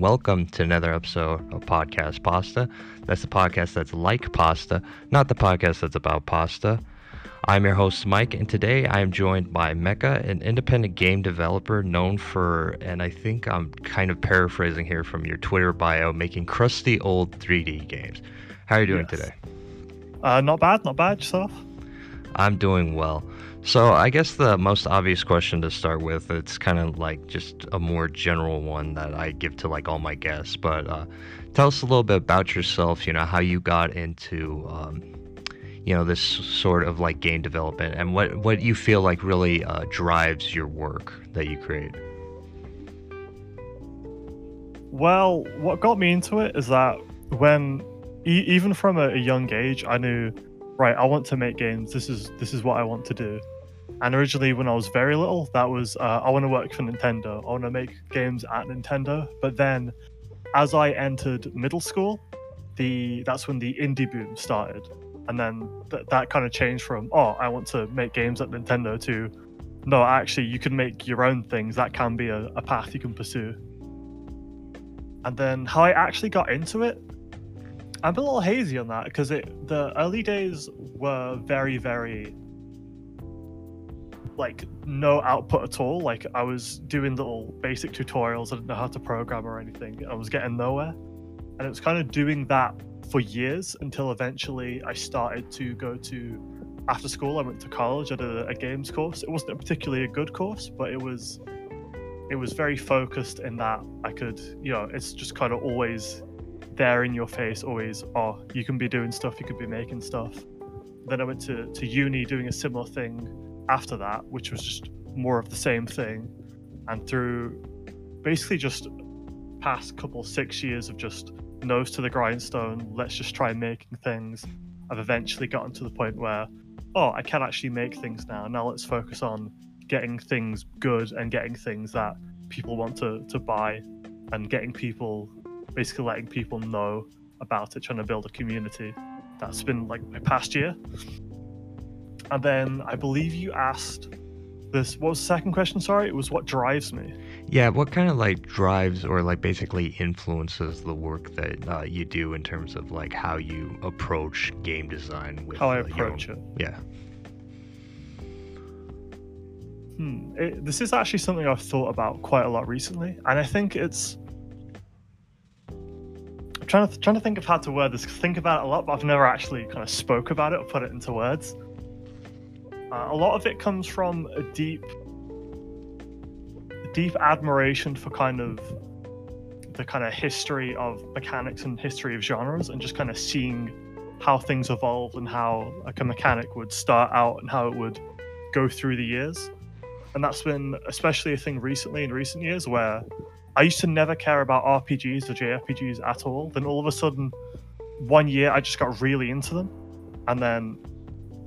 And welcome to another episode of Podcast Pasta. That's the podcast that's like pasta, not the podcast that's about pasta. I'm your host, Mike, and today I am joined by Mecca, an independent game developer known for, and I think I'm kind of paraphrasing here from your Twitter bio, making crusty old 3D games. How are you doing Yes. today? Uh, not bad, not bad. Yourself? I'm doing well. So, I guess the most obvious question to start with, it's kind of like just a more general one that I give to like all my guests, but uh, tell us a little bit about yourself, you know, how you got into, um, you know, this sort of like game development and what, what you feel like really uh, drives your work that you create. Well, what got me into it is that when, e- even from a, a young age, I knew, right, I want to make games. This is this is what I want to do. And originally, when I was very little, that was uh, I want to work for Nintendo. I want to make games at Nintendo. But then, as I entered middle school, the that's when the indie boom started, and then th- that kind of changed from oh, I want to make games at Nintendo to no, actually, you can make your own things. That can be a, a path you can pursue. And then how I actually got into it, I'm a little hazy on that because it the early days were very, very like no output at all. Like I was doing little basic tutorials, I didn't know how to program or anything. I was getting nowhere. And it was kind of doing that for years until eventually I started to go to after school I went to college. I did a, a games course. It wasn't a particularly a good course, but it was it was very focused in that I could, you know, it's just kind of always there in your face, always, oh, you can be doing stuff, you could be making stuff. Then I went to, to uni doing a similar thing after that, which was just more of the same thing. And through basically just past couple six years of just nose to the grindstone, let's just try making things, I've eventually gotten to the point where, oh, I can actually make things now. Now let's focus on getting things good and getting things that people want to, to buy and getting people basically letting people know about it trying to build a community that's been like my past year and then i believe you asked this what was the second question sorry it was what drives me Yeah, what kind of like drives or like basically influences the work that uh, you do in terms of like how you approach game design with how i uh, approach it Yeah. Hmm. It, this is actually something I've thought about quite a lot recently, and I think it's. I'm trying to trying to think of how to word this. Think about it a lot, but I've never actually kind of spoke about it or put it into words. Uh, a lot of it comes from a deep, deep admiration for kind of the kind of history of mechanics and history of genres, and just kind of seeing how things evolved and how like a mechanic would start out and how it would go through the years and that's been especially a thing recently in recent years where I used to never care about RPGs or JRPGs at all. Then all of a sudden, one year I just got really into them, and then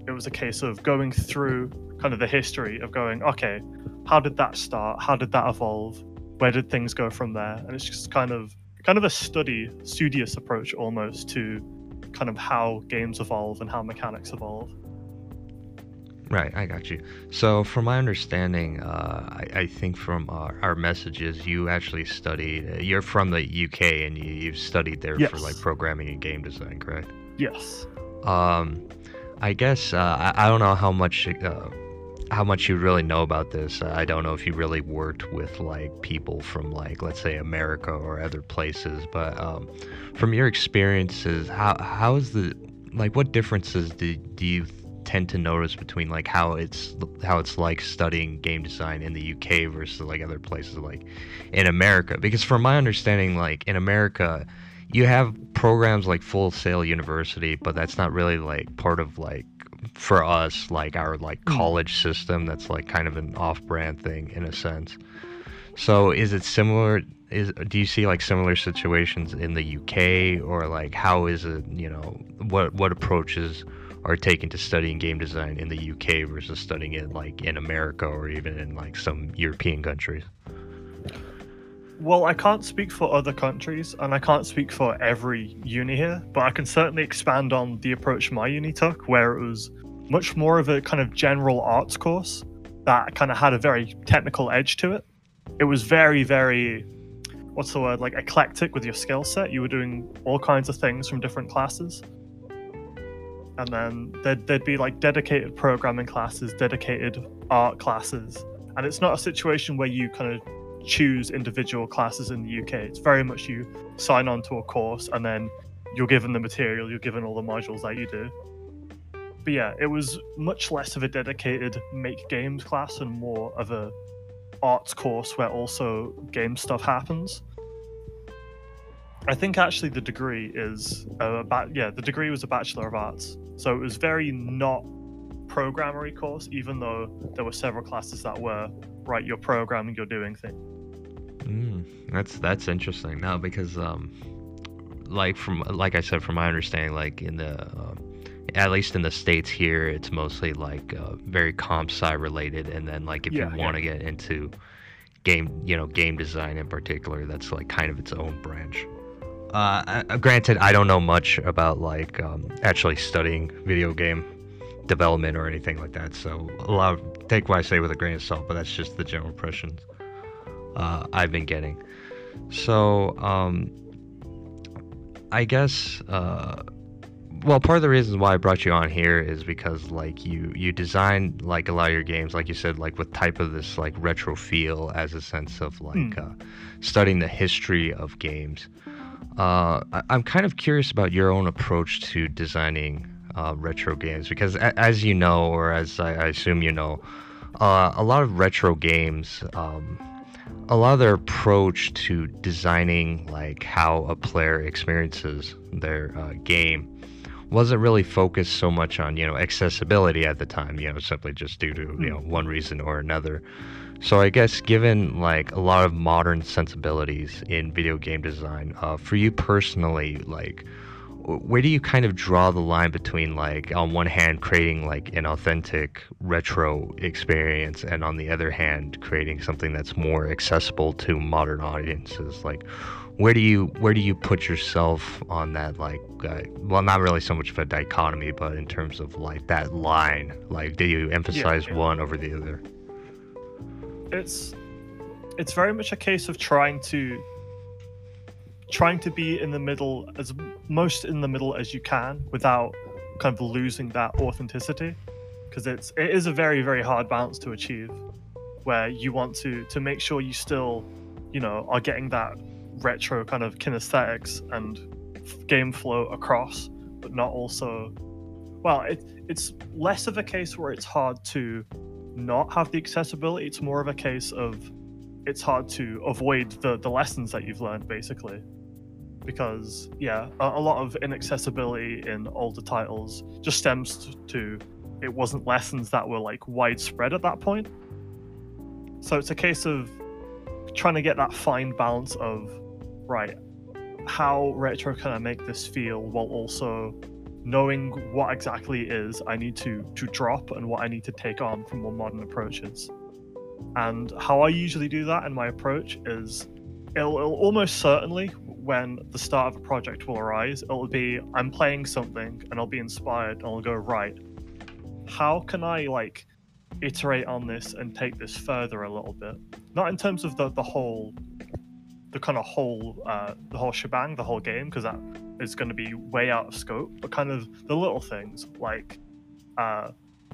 it was a case of going through kind of the history of going, okay, how did that start? How did that evolve? Where did things go from there? And it's just kind of kind of a study, studious approach almost to kind of how games evolve and how mechanics evolve. Right, I got you. So, from my understanding, uh, I, I think from our, our messages, you actually studied. Uh, you're from the UK, and you, you've studied there for like programming and game design, correct? Yes. Um, I guess uh, I, I don't know how much uh, how much you really know about this. Uh, I don't know if you really worked with like people from like let's say America or other places, but um, from your experiences, how how is the like what differences do, do you tend to notice between like how it's how it's like studying game design in the UK versus like other places like in America? Because from my understanding, like in America, you have programs like Full Sail University, but that's not really like part of like for us like our like Mm. college system. That's like kind of an off-brand thing in a sense. So is it similar? Is do you see like similar situations in the UK or like how is it? You know what what approaches are taken to studying game design in the UK versus studying it like in America or even in like some European countries? Well, I can't speak for other countries and I can't speak for every uni here, but I can certainly expand on the approach my uni took, where it was much more of a kind of general arts course that kind of had a very technical edge to it. it was very, very what's the word like eclectic with your skill set. You were doing all kinds of things from different classes. And then there'd, there'd be like dedicated programming classes, dedicated art classes. And it's not a situation where you kind of choose individual classes in the UK. It's very much you sign on to a course and then you're given the material, you're given all the modules that you do. But yeah, it was much less of a dedicated make games class and more of a arts course where also game stuff happens. I think actually the degree is a ba- yeah the degree was a bachelor of arts, so it was very not programmery course, even though there were several classes that were right you're programming, you're doing things. Mm, that's that's interesting now because um, like from like I said from my understanding, like in the uh, at least in the states here, it's mostly like uh, very comp sci related, and then like if Yeah, you want to get into game, you know, game design in particular, that's like kind of its own branch. Uh, uh, granted, I don't know much about like um, actually studying video game development or anything like that, so a lot of, take what I say with a grain of salt, but that's just the general impressions uh, I've been getting. So, um, I guess, uh, well, part of the reasons why I brought you on here is because like you you design like a lot of your games, like you said, like with type of this like retro feel as a sense of like Hmm. uh, studying the history of games. Uh, I, I'm kind of curious about your own approach to designing uh, retro games because, a- as you know, or as I, I assume you know, uh, a lot of retro games. Um, a lot of their approach to designing like how a player experiences their uh, game wasn't really focused so much on you know accessibility at the time you know simply just due to you know one reason or another so i guess given like a lot of modern sensibilities in video game design uh, for you personally like where do you kind of draw the line between like on one hand creating like an authentic retro experience and on the other hand creating something that's more accessible to modern audiences? Like where do you where do you put yourself on that like uh, well not really so much of a dichotomy but in terms of like that line? Like do you emphasize yeah. one over the other? It's it's very much a case of trying to trying to be in the middle as most in the middle as you can without kind of losing that authenticity because it's it is a very very hard balance to achieve where you want to to make sure you still you know are getting that retro kind of kinesthetics and game flow across but not also well it, it's less of a case where it's hard to not have the accessibility. It's more of a case of it's hard to avoid the the lessons that you've learned basically because yeah a, a lot of inaccessibility in older titles just stems to it wasn't lessons that were like widespread at that point so it's a case of trying to get that fine balance of right how retro can i make this feel while also knowing what exactly is I need to to drop and what I need to take on from more modern approaches. And how I usually do that in my approach is it'll, it'll almost certainly when the start of a project will arise, it'll be I'm playing something and I'll be inspired and I'll go right. How can I like iterate on this and take this further a little bit? Not in terms of the the whole the kind of whole uh, the whole shebang, the whole game, because that is going to be way out of scope. But kind of the little things, like uh,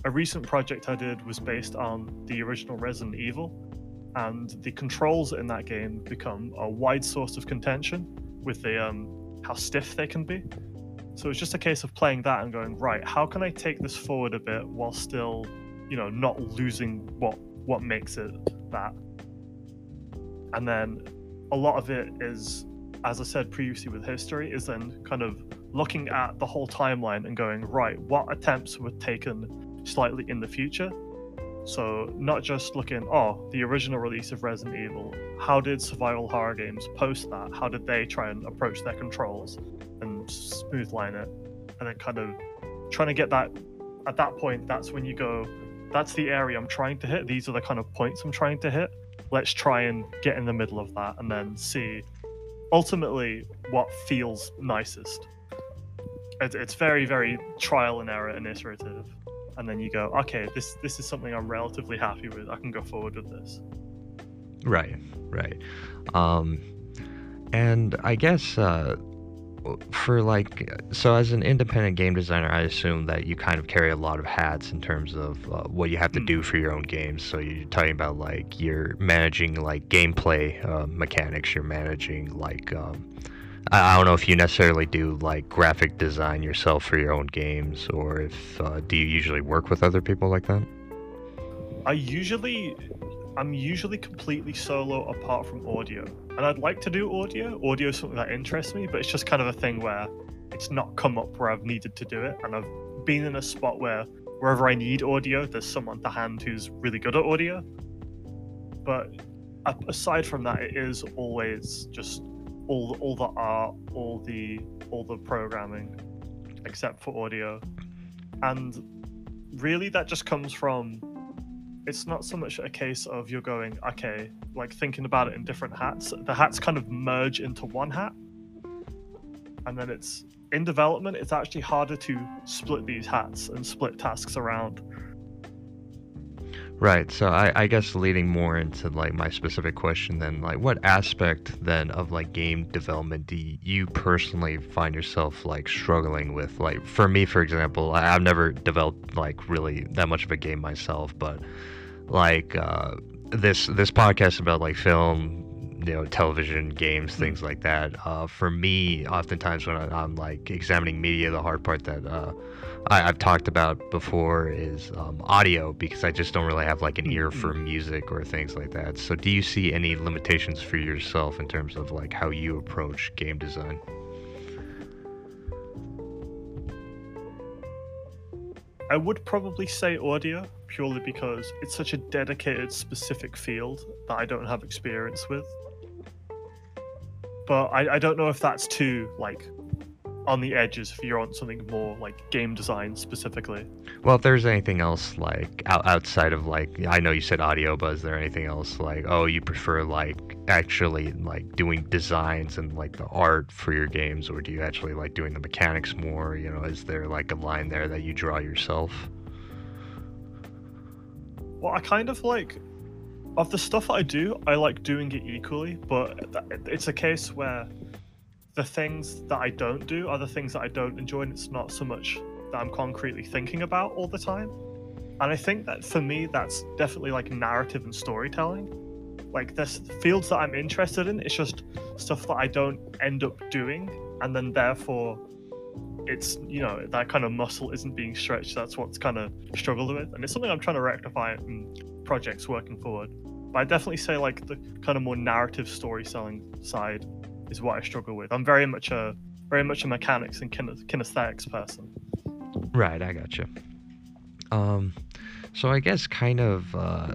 a recent project I did was based on the original Resident Evil, and the controls in that game become a wide source of contention with the um, how stiff they can be. So it's just a case of playing that and going right. How can I take this forward a bit while still, you know, not losing what what makes it that? And then a lot of it is, as I said previously with history, is then kind of looking at the whole timeline and going, right, what attempts were taken slightly in the future? So, not just looking, oh, the original release of Resident Evil, how did survival horror games post that? How did they try and approach their controls and smooth line it? And then kind of trying to get that, at that point, that's when you go, that's the area I'm trying to hit. These are the kind of points I'm trying to hit let's try and get in the middle of that and then see ultimately what feels nicest it's very very trial and error and iterative and then you go okay this this is something i'm relatively happy with i can go forward with this Right, right. Um, and I guess uh, for like, so as an independent game designer, I assume that you kind of carry a lot of hats in terms of uh, what you have to do Mm. for your own games. So you're talking about like you're managing like gameplay uh, mechanics. You're managing like um, I, don't know if you necessarily do like graphic design yourself for your own games, or if uh, do you usually work with other people like that? I usually, I'm usually completely solo apart from audio, and I'd like to do audio. Audio is something that interests me, but it's just kind of a thing where it's not come up where I've needed to do it, and I've been in a spot where wherever I need audio, there's someone to hand who's really good at audio. But aside from that, it is always just all all the art, all the all the programming, except for audio, and really that just comes from it's not so much a case of you're going okay like thinking about it in different hats. The hats kind of merge into one hat. And then it's in development it's actually harder to split these hats and split tasks around Right. So I, I guess leading more into like my specific question then, like what aspect then of like game development do you personally find yourself like struggling with? Like for me, for example, I, I've never developed like really that much of a game myself, but like uh, this this podcast about like film, you know, television, games, Mm. things like that. Uh, for me, oftentimes when I, I'm like examining media, the hard part that uh, I, I've talked about before is um, audio because I just don't really have like an ear for music or things like that. So, do you see any limitations for yourself in terms of like how you approach game design? i would probably say audio purely because it's such a dedicated specific field that i don't have experience with but i, I don't know if that's too like on the edges if you're on something more like game design specifically Well, if there's anything else like out, outside of like I know you said audio, but is there anything else like oh you prefer like actually like doing designs and like the art for your games, or do you actually like doing the mechanics more? You know, is there like a line there that you draw yourself? Well, I kind of like of the stuff I do, I like doing it equally, but it's a case where the things that I don't do are the things that I don't enjoy, and it's not so much that I'm concretely thinking about all the time. And I think that for me, that's definitely like narrative and storytelling. Like this fields that I'm interested in, it's just stuff that I don't end up doing, and then therefore it's you know that kind of muscle isn't being stretched that's what's kind of struggled with and it's something i'm trying to rectify in projects working forward but i definitely say like the kind of more narrative storytelling side is what i struggle with i'm very much a very much a mechanics and kine- kinesthetics person Right, I gotcha. Um, so I guess kind of, uh,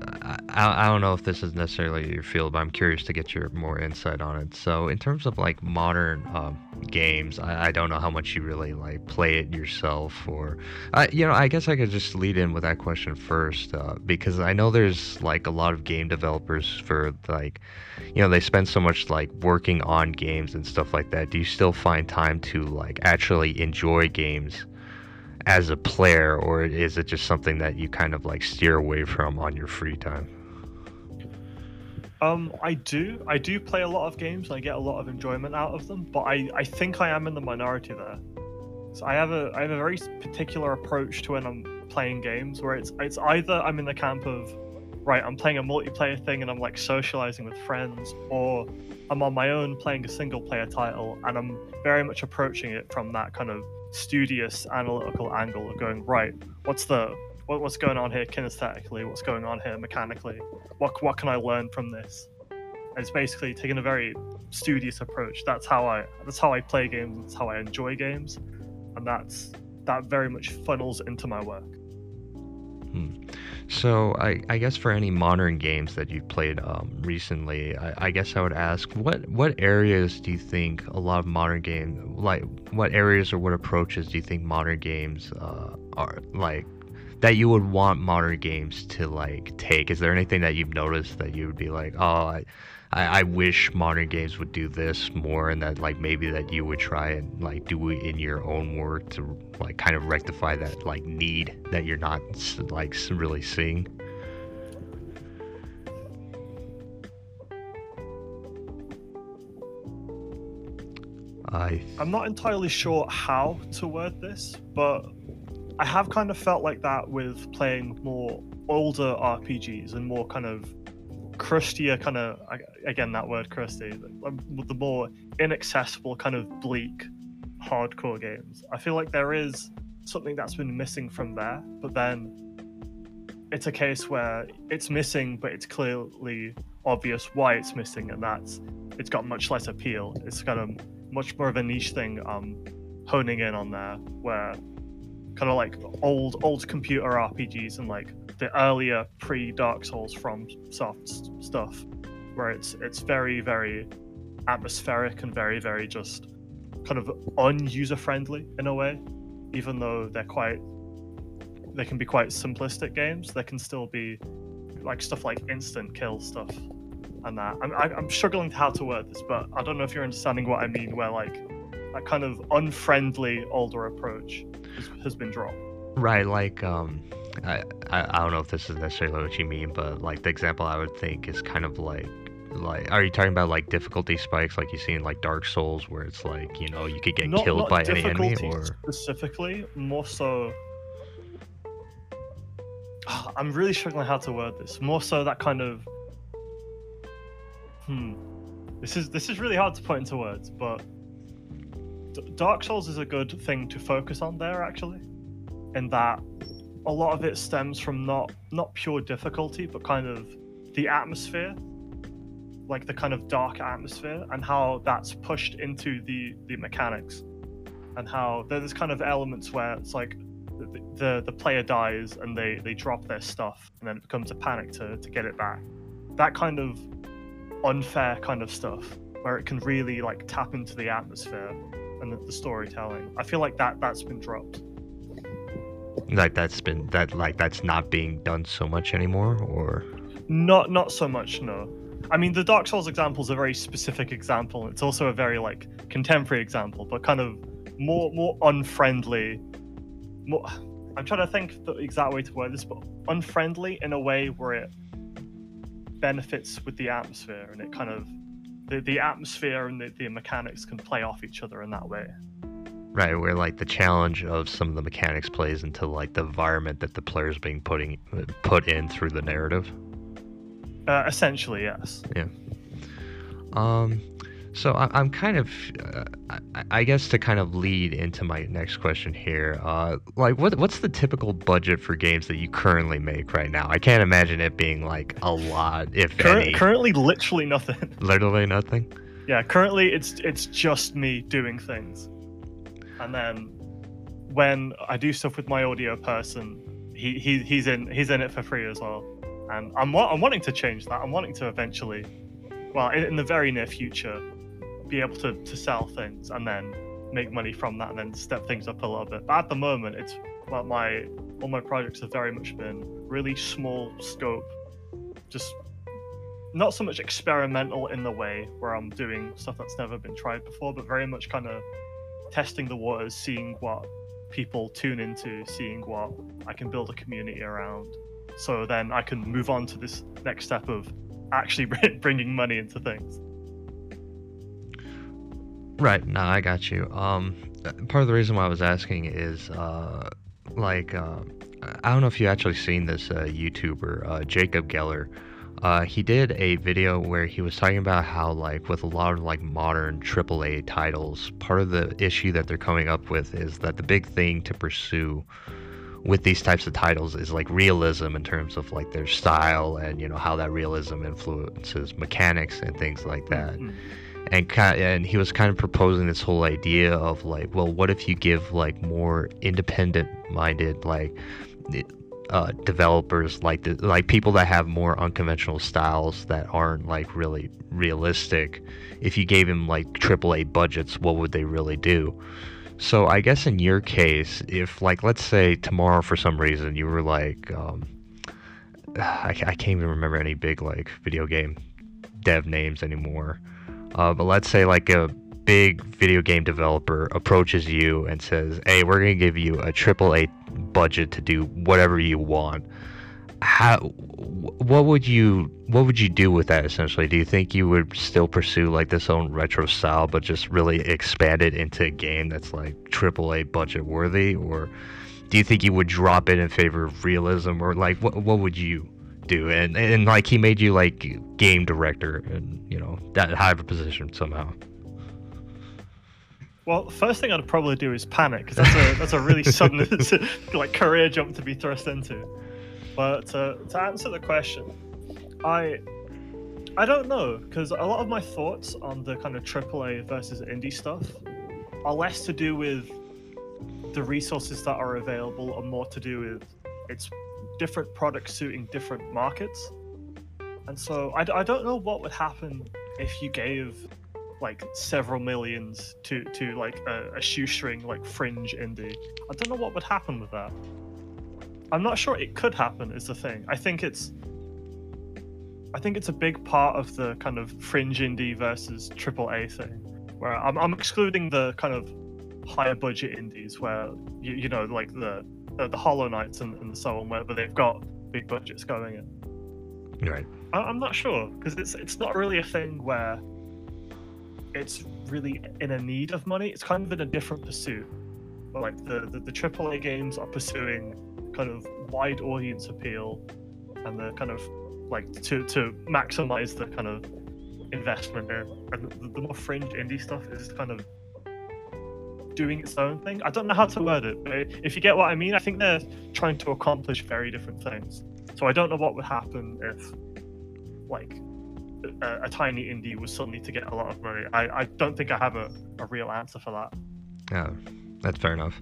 I, I don't know if this is necessarily your field, but I'm curious to get your more insight on it. So in terms of like modern um, games, I, I don't know how much you really like play it yourself, or, I, you know, I guess I could just lead in with that question first, uh, because I know there's like a lot of game developers for like, you know, they spend so much like working on games and stuff like that. Do you still find time to like actually enjoy games? As a player or is it just something that you kind of like steer away from on your free time? Um i do i do play a lot of games and i get a lot of enjoyment out of them but i i think i am in the minority there. So i have a i have a very particular approach to when i'm playing games where it's it's either i'm in the camp of right i'm playing a multiplayer thing and i'm like socializing with friends or i'm on my own playing a single player title and i'm very much approaching it from that kind of studious analytical angle of going right what's the what, what's going on here kinesthetically? What's going on here mechanically? What what can i learn from this? And it's basically taking a very studious approach. That's how i that's how i play games. That's how i enjoy games. And that's that very much funnels into my work hmm. So I, I guess for any modern games that you've played um, recently I, I guess i would ask what what areas do you think a lot of modern games like what areas or what approaches do you think modern games uh, are like that you would want modern games to like take? Is there anything that you've noticed that you would be like oh I, I, I wish modern games would do this more and that like maybe that you would try and like do it in your own work to like kind of rectify that like need that you're not like really seeing. I... I'm not entirely sure how to word this, but I have kind of felt like that with playing more older RPGs and more kind of crustier kind of again that word crusty um, the more inaccessible kind of bleak hardcore games. I feel like there is something that's been missing from there but then it's a case where it's missing but it's clearly obvious why it's missing and that's it's got much less appeal. It's got a much more of a niche thing um honing in on there where kind of like old old computer rpgs and like the earlier pre Dark Souls from soft stuff, where it's it's very very atmospheric and very very just kind of unuser friendly in a way, even though they're quite they can be quite simplistic games. They can still be like stuff like instant kill stuff and that. I'm I'm struggling how to word this, but I don't know if you're understanding what I mean. Where like that kind of unfriendly older approach has, has been dropped. Right, like um I, I, I don't know if this is necessarily what you mean, but like the example I would think is kind of like like are you talking about like difficulty spikes like you see in like Dark Souls where it's like you know you could get not, killed not by any enemy or specifically more so I'm really struggling how to word this. More so that kind of hmm. This is this is really hard to put into words, but Dark Souls is a good thing to focus on there actually. In that a lot of it stems from not not pure difficulty, but kind of the atmosphere, like the kind of dark atmosphere, and how that's pushed into the the mechanics, and how there's kind of elements where it's like the the, the player dies and they they drop their stuff, and then it becomes a panic to to get it back. That kind of unfair kind of stuff where it can really like tap into the atmosphere and the, the storytelling. I feel like that that's been dropped like that's been that like that's not being done so much anymore or? Not not so much no. I mean the dark souls example is a very specific example. It's also a very like contemporary example but kind of more more unfriendly. More i'm trying to think the exact way to word this but unfriendly in a way where it benefits with the atmosphere and it kind of the, the atmosphere and the, the mechanics can play off each other in that way Right, where like the challenge of some of the mechanics plays into like the environment that the player's being putting put in through the narrative. Uh, essentially, yes. Yeah. Um, so I, am kind of, uh, I, I, guess to kind of lead into my next question here, uh, like what what's the typical budget for games that you currently make right now? I can't imagine it being like a lot, if Cur- any. Currently, literally nothing. Literally nothing. Yeah, currently it's it's just me doing things and then when I do stuff with my audio person, he, he he's in he's in it for free as well. And I'm I'm wanting to change that. I'm wanting to eventually, well, in, in the very near future, be able to to sell things and then make money from that and then step things up a little bit. But at the moment, it's well, my all my projects have very much been really small scope, just not so much experimental in the way where I'm doing stuff that's never been tried before, but very much kind of testing the waters, seeing what people tune into, seeing what I can build a community around. So then I can move on to this next step of actually bringing money into things. Right. No, I got you. Um, part of the reason why I was asking is, uh, like, uh, I don't know if you actually seen this uh, YouTuber, uh, Jacob Geller. Uh, he did a video where he was talking about how, like, with a lot of like modern AAA titles, part of the issue that they're coming up with is that the big thing to pursue with these types of titles is like realism in terms of like their style and you know how that realism influences mechanics and things like that. Mm-hmm. And kind of, and he was kind of proposing this whole idea of like, well, what if you give like more independent minded like uh, developers like the, like people that have more unconventional styles that aren't like really realistic if you gave them like AAA budgets what would they really do? So I guess in your case if like let's say tomorrow for some reason you were like um, I, I can't even remember any big like video game dev names anymore. Uh, but let's say like a big video game developer approaches you and says hey we're to give you a AAA budget to do whatever you want. How what would you what would you do with that essentially? Do you think you would still pursue like this own retro style but just really expand it into a game that's like AAA budget worthy? Or do you think you would drop it in favor of realism? Or like what what would you do? And and like he made you like game director and you know that high a position somehow well, first thing I'd probably do is panic because that's a that's a really sudden like career jump to be thrust into. But uh, to answer the question, I I don't know because a lot of my thoughts on the kind of AAA versus indie stuff are less to do with the resources that are available and more to do with it's different products suiting different markets. And so I, I don't know what would happen if you gave like several millions to to like a, a shoestring like fringe indie. I don't know what would happen with that. I'm not sure it could happen. Is the thing. I think it's. I think it's a big part of the kind of fringe indie versus triple A thing, where I'm, I'm excluding the kind of higher budget indies where you, you know like the the, the Hollow Knights and, and so on, where they've got big budgets going in. Right. I, I'm not sure because it's it's not really a thing where it's really in a need of money. It's kind of in a different pursuit. But like the, the, the AAA games are pursuing kind of wide audience appeal and the kind of like to to maximize the kind of investment there. And the, the more fringe indie stuff is kind of doing its own thing. I don't know how to word it, but if you get what I mean, I think they're trying to accomplish very different things. So I don't know what would happen if like a, a, tiny indie was suddenly to get a lot of money. I, I don't think I have a, a real answer for that. Yeah, that's fair enough.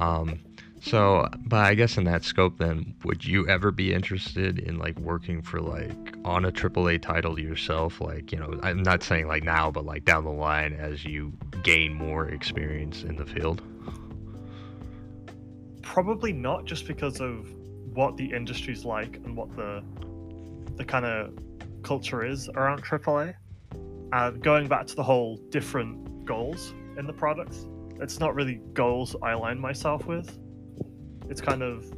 Um, so, but I guess in that scope, then, would you ever be interested in like working for like on a AAA title yourself? Like, you know, I'm not saying like now, but like down the line as you gain more experience in the field. Probably not, just because of what the industry's like and what the the kind of culture is around AAA. And going back to the whole different goals in the products, it's not really goals I align myself with. It's kind of,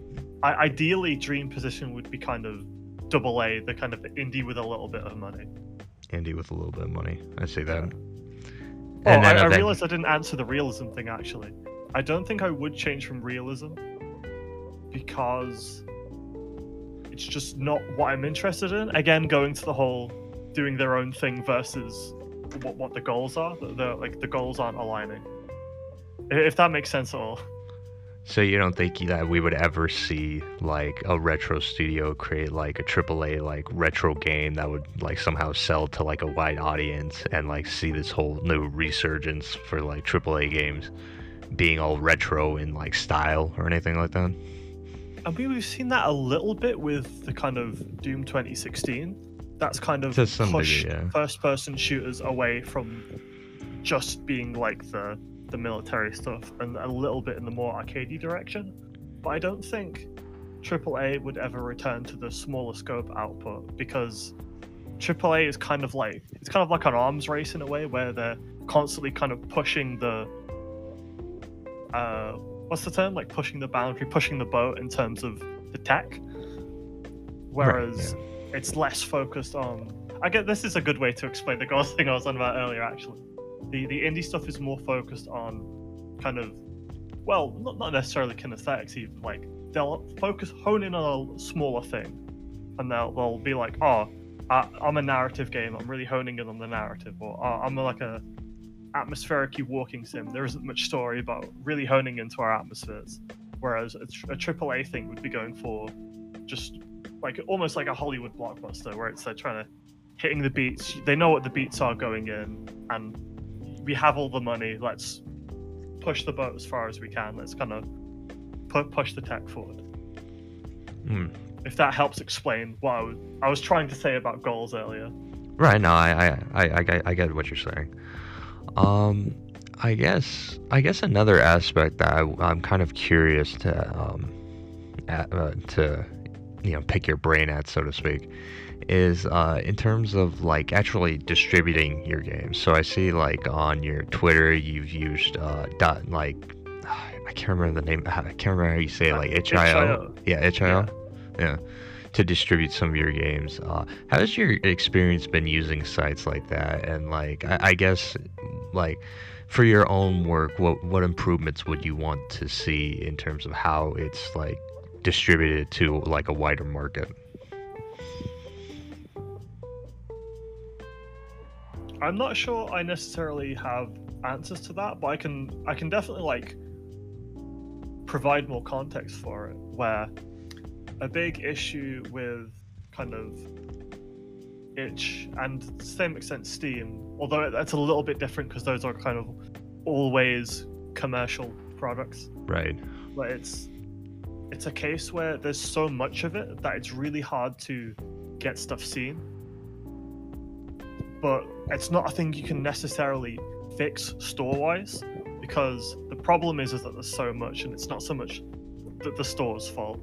I, ideally, dream position would be kind of double A, the kind of indie with a little bit of money. Indie with a little bit of money. I see that. Yeah. Oh, I, I realized I didn't answer the realism thing actually. I don't think I would change from realism because it's just not what I'm interested in. Again, going to the whole doing their own thing versus what, what the goals are. The, the like the goals aren't aligning. If that makes sense at all. So you don't think that we would ever see like a retro studio create like a AAA like retro game that would like somehow sell to like a wide audience and like see this whole new resurgence for like AAA games being all retro in like style or anything like that? I mean, we've seen that a little bit with the kind of Doom 2016. That's kind of pushed yeah. first-person shooters away from just being like the the military stuff and a little bit in the more arcadey direction. But I don't think AAA would ever return to the smaller scope output because AAA is kind of like it's kind of like an arms race in a way where they're constantly kind of pushing the uh, what's the term? Like pushing the boundary, pushing the boat in terms of the tech. Whereas right, yeah. it's less focused on. I get this is a good way to explain the goals thing I was on about earlier. Actually, the the indie stuff is more focused on kind of, well, not, not necessarily kinesthetics. Even like they'll focus hone in on a smaller thing, and they'll they'll be like, oh, I, am a narrative game. I'm really honing in on the narrative, or oh, I'm like a atmospheric walking sim. There isn't much story about really honing into our atmospheres. Whereas a, triple a AAA thing would be going for just like almost like a Hollywood blockbuster where it's uh, trying to hitting the beats. They know what the beats are going in, and we have all the money. Let's push the boat as far as we can. Let's kind of pu- push the tech forward. Mm. If that helps explain what I was, I was trying to say about goals earlier. Right. No, I I, I, I, I get what you're saying. Um, I guess I guess another aspect that I, am kind of curious to um, at, uh, to you know pick your brain at, so to speak, is uh, in terms of like actually distributing your games. So I see like on your Twitter you've used uh, dot like I can't remember the name. I can't remember how you say it. Like itch.io. Yeah, itch.io. Yeah. yeah. To distribute some of your games. Uh, how has your experience been using sites like that? And like, I, I guess, like, for your own work, what what improvements would you want to see in terms of how it's like distributed to like a wider market? I'm not sure I necessarily have answers to that, but I can I can definitely like provide more context for it. Where a big issue with kind of itch and to the same extent Steam, although that's a little bit different because those are kind of always commercial products. Right. But it's it's a case where there's so much of it that it's really hard to get stuff seen. But it's not a thing you can necessarily fix store wise because the problem is is that there's so much and it's not so much that the store's fault.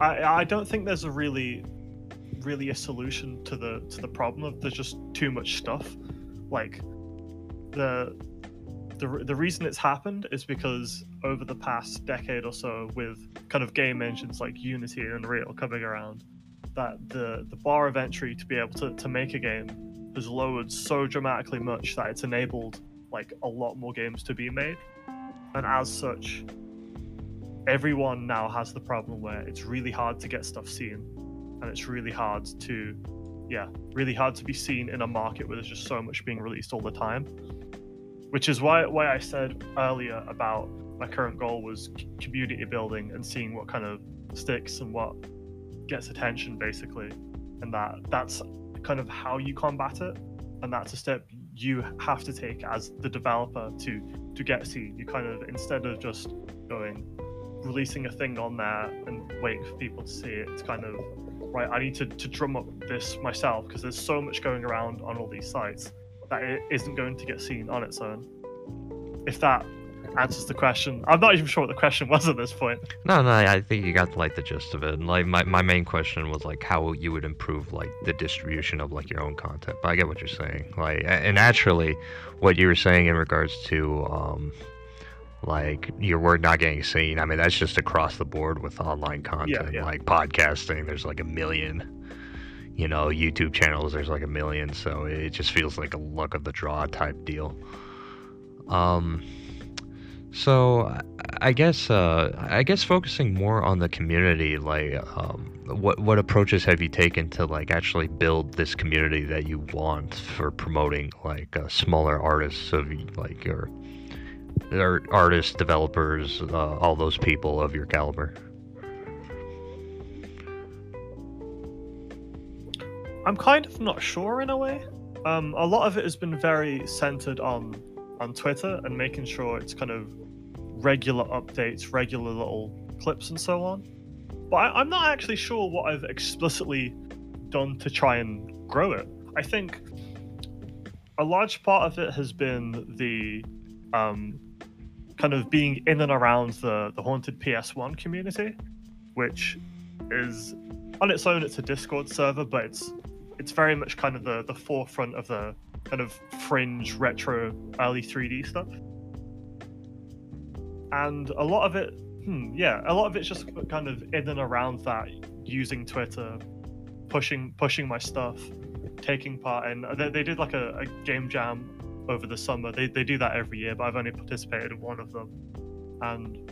I I don't think there's a really really a solution to the to the problem of there's just too much stuff. Like the the, the reason it's happened is because over the past decade or so with kind of game engines like unity and unreal coming around that the the bar of entry to be able to, to make a game has lowered so dramatically much that it's enabled like a lot more games to be made and as such everyone now has the problem where it's really hard to get stuff seen. And it's really hard to yeah really hard to be seen in a market where there's just so much being released all the time. Which is why why I said earlier about my current goal was community building and seeing what kind of sticks and what gets attention basically. And that that's kind of how you combat it. And that's a step you have to take as the developer to to get seen. You kind of instead of just going releasing a thing on there and waiting for people to see it it's kind of right i need to, to drum up this myself because there's so much going around on all these sites that it isn't going to get seen on its own. If that answers the question, I'm not even sure what the question was at this point. No, no, I think you got like the gist of it. And like my, my main question was like how you would improve like the distribution of like your own content. But I get what you're saying. Like and naturally, what you were saying in regards to um like your work not getting seen. I mean that's just across the board with online content. Yeah, yeah. Like podcasting, there's like a million you know, YouTube channels, there's like a million, so it just feels like a luck of the draw type deal. Um, so I guess uh, I guess focusing more on the community, like um, what what approaches have you taken to like actually build this community that you want for promoting like uh, smaller artists of like your artists, developers, uh, all those people of your caliber? I'm kind of not sure in a way. Um, a lot of it has been very centered on on Twitter and making sure it's kind of regular updates, regular little clips, and so on. But I, I'm not actually sure what I've explicitly done to try and grow it. I think a large part of it has been the um, kind of being in and around the, the haunted PS1 community, which is on its own, it's a Discord server, but it's it's very much kind of the the forefront of the kind of fringe retro early 3D stuff. And a lot of it, hmm, yeah, a lot of it's just kind of in and around that, using Twitter, pushing pushing my stuff, taking part in. They, they did like a, a game jam over the summer. They they do that every year, but I've only participated in one of them, and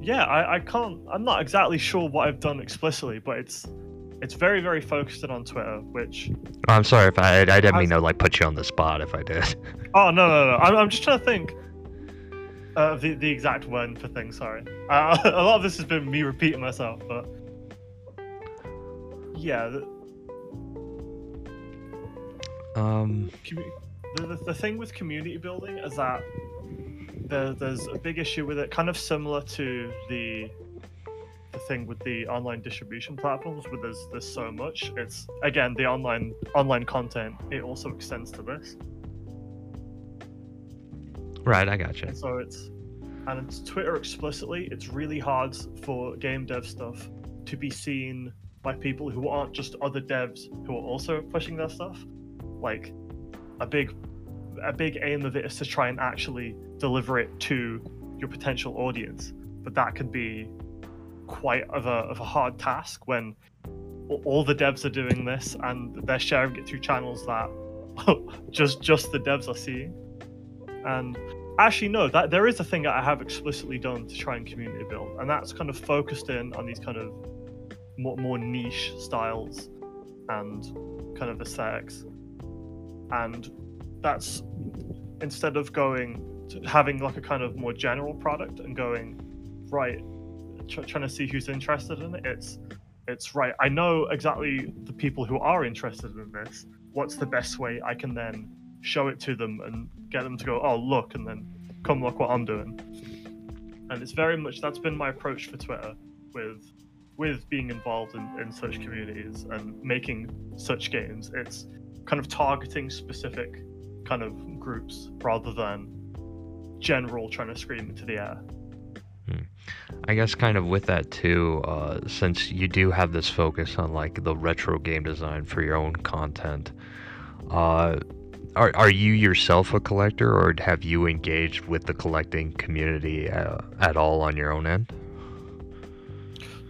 yeah, I, I can't. I'm not exactly sure what I've done explicitly, but it's it's very very focused on Twitter, which Oh, I'm sorry if I I didn't mean to like put you on the spot if I did. oh no no no I'm, I'm just trying to think uh, the the exact word for things. Sorry, uh, a lot of this has been me repeating myself, but yeah. The, Um, the, the, the thing with community building is that there, there's a big issue with it, kind of similar to the the thing with the online distribution platforms, where there's there's so much. It's again the online online content. It also extends to this. right, I gotcha. And so it's and it's Twitter explicitly. It's really hard for game dev stuff to be seen by people who aren't just other devs who are also pushing their stuff. Like a big a big aim of it is to try and actually deliver it to your potential audience. But that can be quite of a, of a hard task when all the devs are doing this and they're sharing it through channels that just just the devs are seeing. And actually, no, that there is a thing that I have explicitly done to try and community build, and that's kind of focused in on these kind of more, more niche styles and kind of aesthetics. And that's instead of going to having like a kind of more general product and going right tr- trying to see who's interested in it it's it's right i know exactly the people who are interested in this. What's the best way i can then show it to them and get them to go oh look and then come look what i'm doing and it's very much that's been my approach for twitter with with being involved in, in such communities and making such games. It's kind of targeting specific kind of groups rather than general trying to scream into the air. I guess kind of with that too, uh, since you do have this focus on like the retro game design for your own content, uh, are are you yourself a collector, or have you engaged with the collecting community uh, at all on your own end?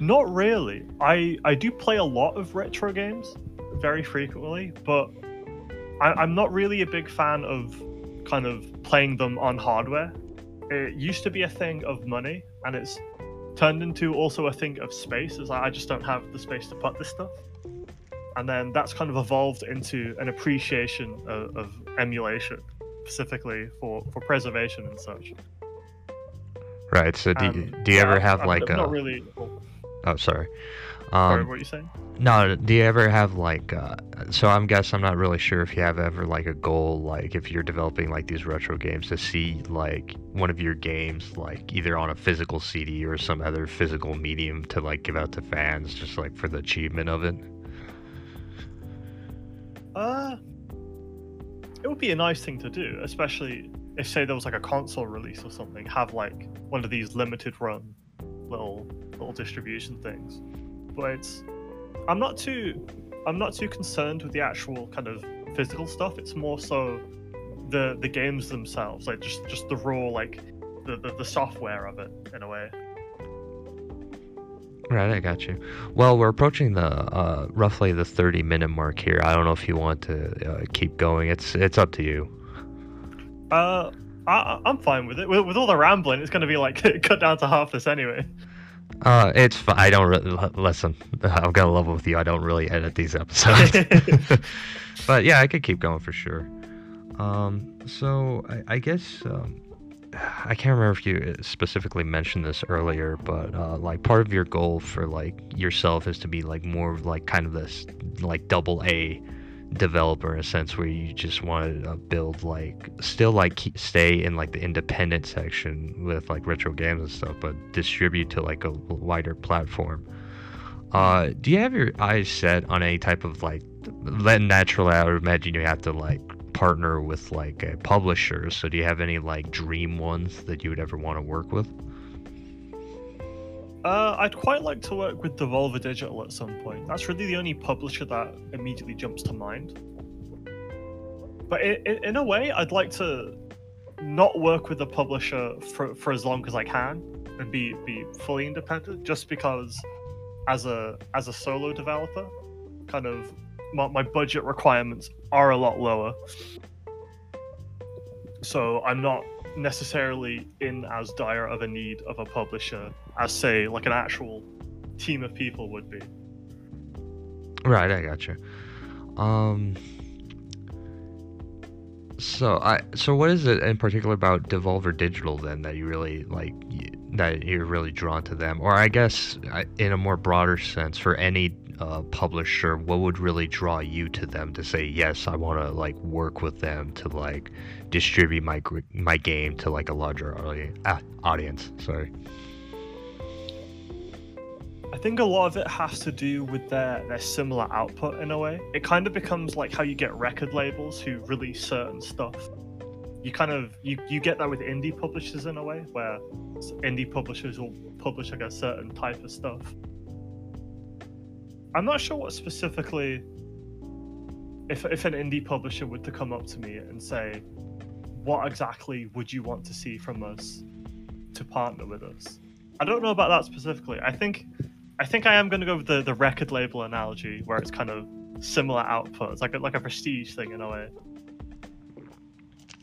Not really. I I do play a lot of retro games very frequently, but I, am not really a big fan of kind of playing them on hardware. It used to be a thing of money, and it's turned into also a thing of space. As I just don't have the space to put this stuff, and then that's kind of evolved into an appreciation of, of emulation, specifically for for preservation and such. Right. So do you, do you yeah, ever have I'm, like I'm a? Not really. Oh, oh sorry. Um, sorry, what are you saying? No, do you ever have like? Uh, so I'm guess I'm not really sure if you have ever like a goal, like if you're developing like these retro games, to see like one of your games like either on a physical CD or some other physical medium to like give out to fans, just like for the achievement of it. Uh, it would be a nice thing to do, especially if say there was like a console release or something. Have like one of these limited run little little distribution things, it's I'm not too I'm not too concerned with the actual kind of physical stuff. It's more so the the games themselves, like just just the raw like the the, the software of it in a way. Right, I got you. Well, we're approaching the uh, roughly the 30 minute mark here. I don't know if you want to uh, keep going. It's it's up to you. Uh, I, I'm fine with it. With, with all the rambling, it's going to be like cut down to half this anyway. Uh, it's. I don't really listen. I've got a level with you. I don't really edit these episodes, but yeah, I could keep going for sure. Um, so I, I guess um, I can't remember if you specifically mentioned this earlier, but uh, like part of your goal for like yourself is to be like more of like kind of this like double A developer in a sense where you just want to build like still like stay in like the independent section with like retro games and stuff but distribute to like a wider platform. Uh do you have your eyes set on any type of like then naturally i would imagine you have to like partner with like a publisher so do you have any like dream ones that you would ever want to work with uh, I'd quite like to work with Devolver Digital at some point. That's really the only publisher that immediately jumps to mind. But in, in a way, I'd like to not work with the publisher for, for as long as I can and be be fully independent. Just because, as a as a solo developer, kind of my, my budget requirements are a lot lower. So I'm not necessarily in as dire of a need of a publisher as say like an actual team of people would be. Right, I got you. Um so I so what is it in particular about Devolver Digital then that you really like that you're really drawn to them or I guess in a more broader sense for any uh, publisher, what would really draw you to them to say yes? I want to like work with them to like distribute my my game to like a larger audience. Audience. Sorry. I think a lot of it has to do with their their similar output in a way. It kind of becomes like how you get record labels who release certain stuff. You kind of you, you get that with indie publishers in a way where indie publishers will publish like a certain type of stuff I'm not sure what specifically. If if an indie publisher were to come up to me and say, what exactly would you want to see from us to partner with us? I don't know about that specifically. I think I think I am going to go with the, the record label analogy, where it's kind of similar output. It's like a, like a prestige thing in a way.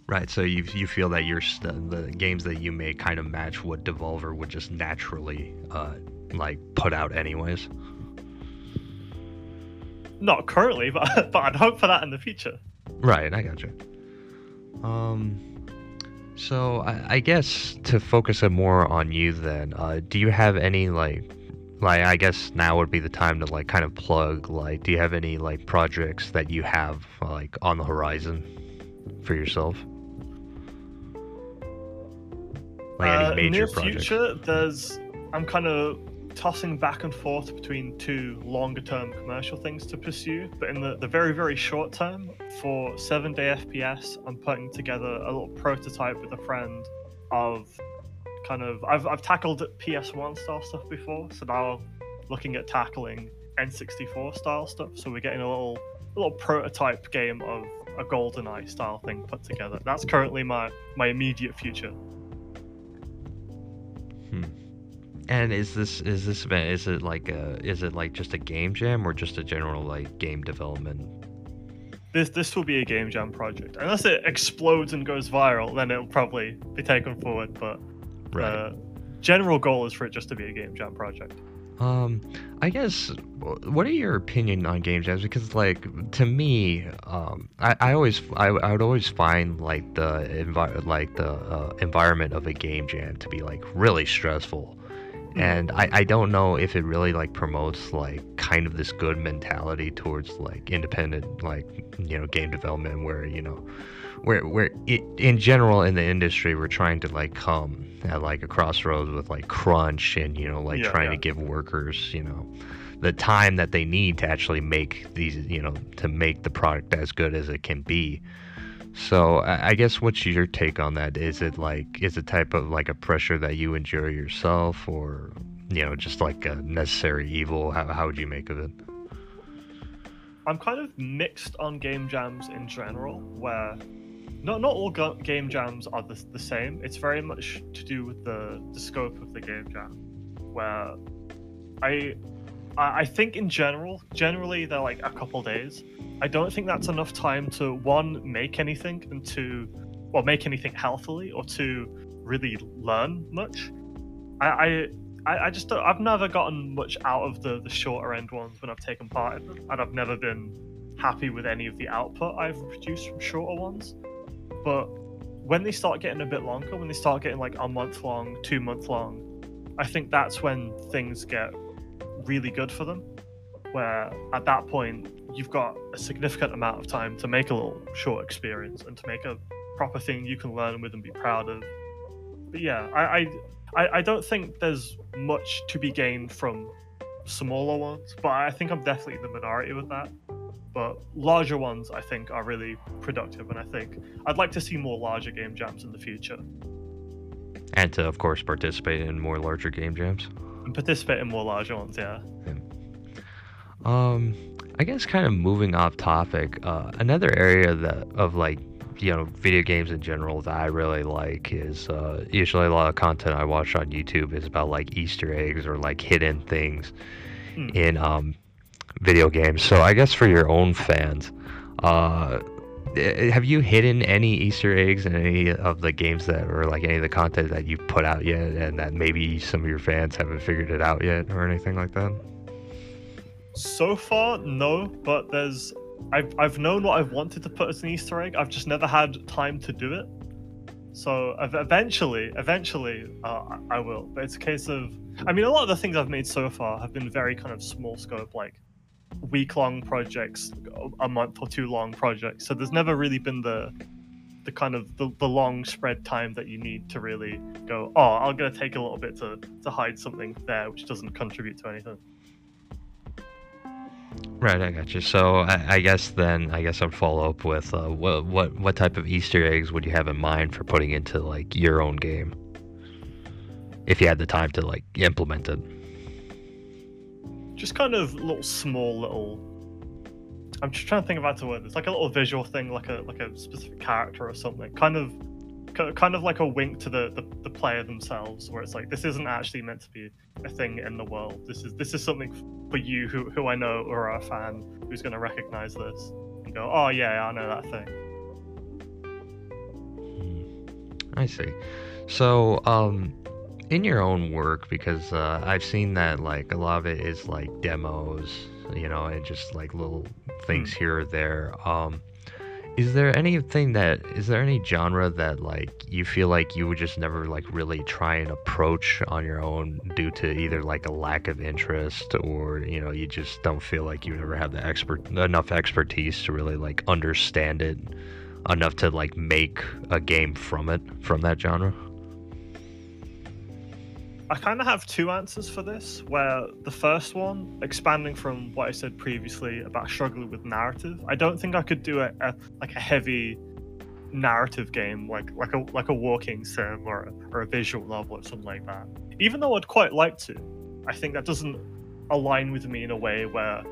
Right. So you you feel that your st- the games that you make kind of match what Devolver would just naturally uh, like put out anyways. Not currently, but but I'd hope for that in the future. Right. I got you. Um. So I, I guess to focus it more on you then, uh, do you have any like like I guess now would be the time to like kind of plug like do you have any like projects that you have like on the horizon for yourself? Like any uh, major near projects? future, there's I'm kind of tossing back and forth between two longer term commercial things to pursue. But in the, the very, very short term, for 7 day FPS, I'm putting together a little prototype with a friend of kind of. I've, I've tackled PS1 style stuff before, so now I'm looking at tackling N64 style stuff. So we're getting a little, a little prototype game of a GoldenEye style thing put together. That's currently my, my immediate future. Hmm. And is this is this event is it like a is it like just a game jam or just a general like game development? This this will be a game jam project. Unless it explodes and goes viral, then it'll probably be taken forward. But right. uh, general goal is for it just to be a game jam project. Um, I guess what are your opinion on game jams? Because like to me, um, I, I always I, I would always find like the envi- like the uh, environment of a game jam to be like really stressful and I, I don't know if it really like promotes like kind of this good mentality towards like independent like you know game development where you know where where it, in general in the industry we're trying to like come at like a crossroads with like crunch and you know like yeah, trying yeah. to give workers you know the time that they need to actually make these you know to make the product as good as it can be so I guess what's your take on that? Is it like is it type of like a pressure that you endure yourself, or you know just like a necessary evil? How how would you make of it? I'm kind of mixed on game jams in general, where not not all go- game jams are the, the same. It's very much to do with the the scope of the game jam, where I I think in general, generally they're like a couple days. I don't think that's enough time to one make anything and to, well, make anything healthily or to really learn much. I I, I just I've never gotten much out of the the shorter end ones when I've taken part in them, and I've never been happy with any of the output I've produced from shorter ones. But when they start getting a bit longer, when they start getting like a month long, two month long, I think that's when things get really good for them. Where at that point, you've got a significant amount of time to make a little short experience and to make a proper thing you can learn with and be proud of. But yeah, I, I, I don't think there's much to be gained from smaller ones, but I think I'm definitely the minority with that. But larger ones, I think, are really productive, and I think I'd like to see more larger game jams in the future. And to, of course, participate in more larger game jams and participate in more larger ones. Yeah. yeah. Um, I guess kind of moving off topic. Uh, another area that of like you know video games in general that I really like is uh, usually a lot of content I watch on YouTube is about like Easter eggs or like hidden things hmm. in um video games. So I guess for your own fans, uh, Eh, have you hidden any Easter eggs in any of the games that, or like any of the content that you've put out yet, and that maybe some of your fans haven't figured it out yet, or anything like that? So far, no. But there's, I've I've known what I've wanted to put as an Easter egg. I've just never had time to do it. So eventually, eventually, uh, I will. But it's a case of, I mean, a lot of the things I've made so far have been very kind of small scope, like week long projects, a month or two long projects. So there's never really been the the kind of the, the long spread time that you need to really go, oh, I'm gonna take a little bit to, to hide something there which doesn't contribute to anything. Right, I got you. So I, I guess then I guess I'd follow up with uh, what what what type of Easter eggs would you have in mind for putting into like your own game, if you had the time to like implement it just kind of little small little. I'm just trying to think of how to word this. Like a little visual thing, like a like a specific character or something. Kind of kind of like a wink to the, the, the player themselves, where it's like this isn't actually meant to be a thing in the world. This is this is something for you who who I know or are a fan who's going to recognize this and go, oh yeah, I know that thing. Hmm. I see. So, um, in your own work, because uh, I've seen that like a lot of it is like demos, you know, and just like little things Hmm. here or there. Um, is there anything that is there any genre that like you feel like you would just never like really try and approach on your own due to either like a lack of interest or you know you just don't feel like you ever have the expert enough expertise to really like understand it enough to like make a game from it from that genre? I kind of have two answers for this. Where the first one, expanding from what I said previously about struggling with narrative, I don't think I could do a, a like a heavy narrative game like like a like a walking sim or a, or a visual novel or something like that. Even though I'd quite like to, I think that doesn't align with me in a way where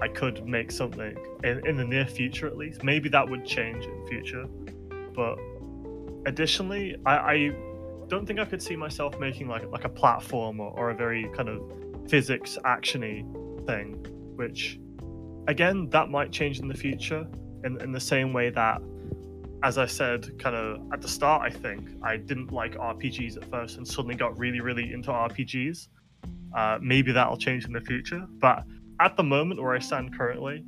I could make something in, in the near future at least. Maybe that would change in future, but additionally, I, I don't think I could see myself making like like a platform or, or a very kind of physics actiony thing, which again that might change in the future in, in the same way that as I said kind of at the start I think I didn't like RPGs at first and suddenly got really really into RPGs. Uh, maybe that'll change in the future, but at the moment where I stand currently,